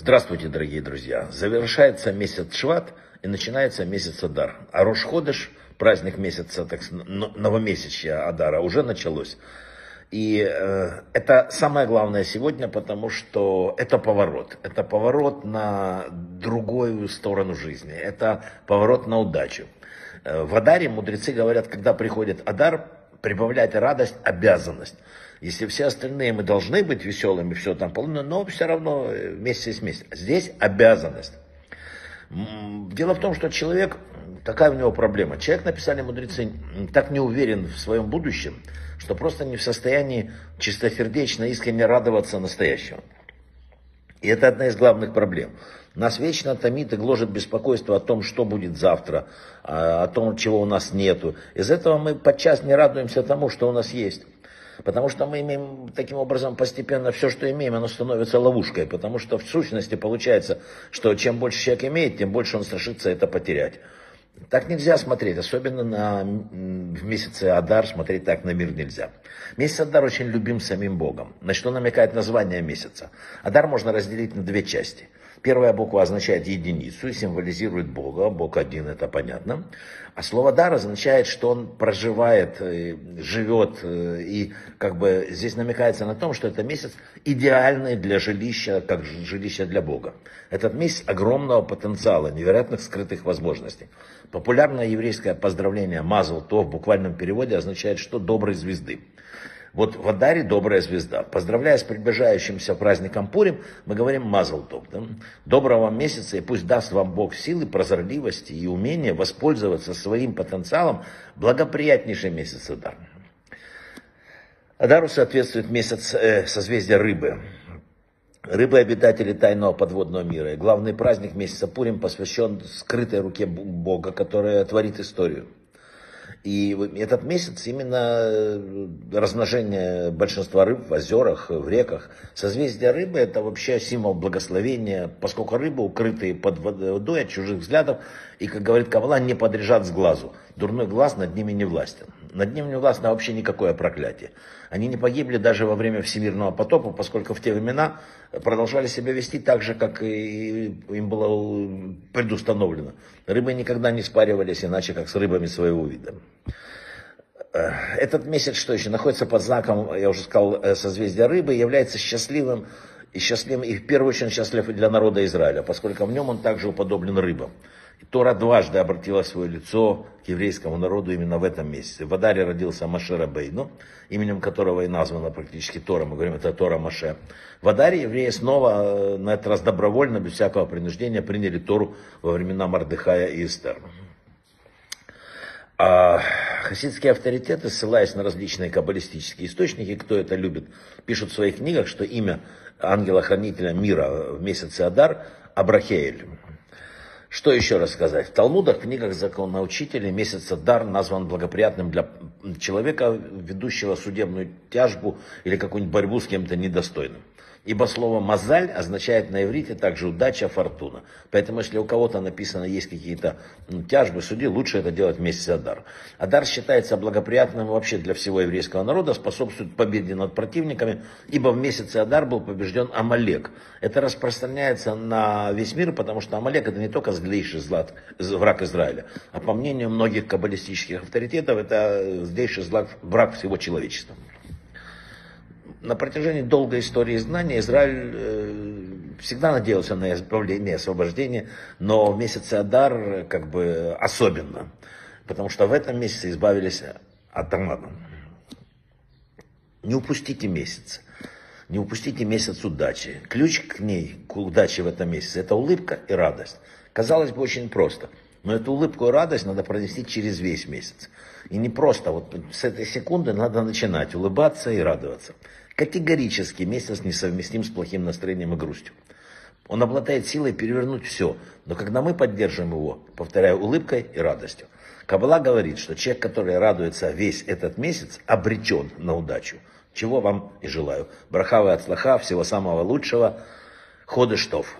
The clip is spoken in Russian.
Здравствуйте, дорогие друзья. Завершается месяц Шват и начинается месяц Адар. А Рош-Ходыш, праздник месяца, так, новомесячья Адара, уже началось. И э, это самое главное сегодня, потому что это поворот. Это поворот на другую сторону жизни. Это поворот на удачу. Э, в Адаре мудрецы говорят, когда приходит Адар, прибавлять радость – обязанность. Если все остальные мы должны быть веселыми, все там полно, но все равно э, вместе с месяц. Здесь обязанность. Дело в том, что человек, такая у него проблема. Человек, написали мудрецы, так не уверен в своем будущем, что просто не в состоянии чистосердечно, искренне радоваться настоящему. И это одна из главных проблем. Нас вечно томит и гложет беспокойство о том, что будет завтра, о том, чего у нас нету. Из этого мы подчас не радуемся тому, что у нас есть. Потому что мы имеем таким образом постепенно все, что имеем, оно становится ловушкой. Потому что в сущности получается, что чем больше человек имеет, тем больше он страшится это потерять. Так нельзя смотреть, особенно на, в месяце Адар смотреть так на мир нельзя. Месяц Адар очень любим самим Богом. На что намекает название месяца? Адар можно разделить на две части – Первая буква означает единицу символизирует Бога. Бог один, это понятно. А слово дар означает, что он проживает, э, живет. Э, и как бы здесь намекается на том, что это месяц идеальный для жилища, как жилище для Бога. Этот месяц огромного потенциала, невероятных скрытых возможностей. Популярное еврейское поздравление «Мазл То» в буквальном переводе означает, что «доброй звезды». Вот в Адаре добрая звезда. Поздравляя с приближающимся праздником Пурим, мы говорим Мазалтов. Да? Доброго вам месяца, и пусть даст вам Бог силы, прозорливости и умения воспользоваться своим потенциалом благоприятнейший месяц Адар. Адару соответствует месяц э, созвездия рыбы. Рыбы – обитатели тайного подводного мира. И главный праздник месяца Пурим посвящен скрытой руке Бога, которая творит историю. И этот месяц именно э, размножение большинства рыб в озерах, в реках. Созвездие рыбы это вообще символ благословения, поскольку рыбы, укрытые под водой от чужих взглядов, и, как говорит Кавала, не подряжат с глазу. Дурной глаз над ними не властен. Над ними не властно вообще никакое проклятие. Они не погибли даже во время всемирного потопа, поскольку в те времена продолжали себя вести так же, как и им было предустановлено. Рыбы никогда не спаривались иначе, как с рыбами своего вида. Э, этот месяц, что еще, находится под знаком, я уже сказал, э, созвездия рыбы, является счастливым и счастливым, и в первую очередь счастлив для народа Израиля, поскольку в нем он также уподоблен рыбам. Тора дважды обратила свое лицо к еврейскому народу именно в этом месяце. В Адаре родился Машера Бейну, именем которого и названа практически Тора. Мы говорим, это Тора Маше. В Адаре евреи снова, э, на этот раз добровольно, без всякого принуждения, приняли Тору во времена Мардыхая и Эстер. А хасидские авторитеты, ссылаясь на различные каббалистические источники, кто это любит, пишут в своих книгах, что имя ангела-хранителя мира в месяце Адар – Абрахеэль. Что еще рассказать? В Талмудах, в книгах законоучителей месяц Дар назван благоприятным для человека, ведущего судебную тяжбу или какую-нибудь борьбу с кем-то недостойным. Ибо слово «мазаль» означает на иврите также удача, фортуна. Поэтому, если у кого-то написано, есть какие-то ну, тяжбы, суди, лучше это делать вместе с Адар. Адар считается благоприятным вообще для всего еврейского народа, способствует победе над противниками, ибо в месяце Адар был побежден Амалек. Это распространяется на весь мир, потому что Амалек это не только злейший злат, враг Израиля, а по мнению многих каббалистических авторитетов, это злейший злат, враг всего человечества на протяжении долгой истории знания Израиль э, всегда надеялся на избавление, освобождение, но в месяце Адар как бы особенно, потому что в этом месяце избавились от Амана. Не упустите месяц. Не упустите месяц удачи. Ключ к ней, к удаче в этом месяце, это улыбка и радость. Казалось бы, очень просто. Но эту улыбку и радость надо пронести через весь месяц. И не просто, вот с этой секунды надо начинать улыбаться и радоваться. Категорически месяц несовместим с плохим настроением и грустью. Он обладает силой перевернуть все, но когда мы поддерживаем его, повторяю, улыбкой и радостью. Кабала говорит, что человек, который радуется весь этот месяц, обречен на удачу. Чего вам и желаю. Брахавы от слаха, всего самого лучшего. Ходы штов.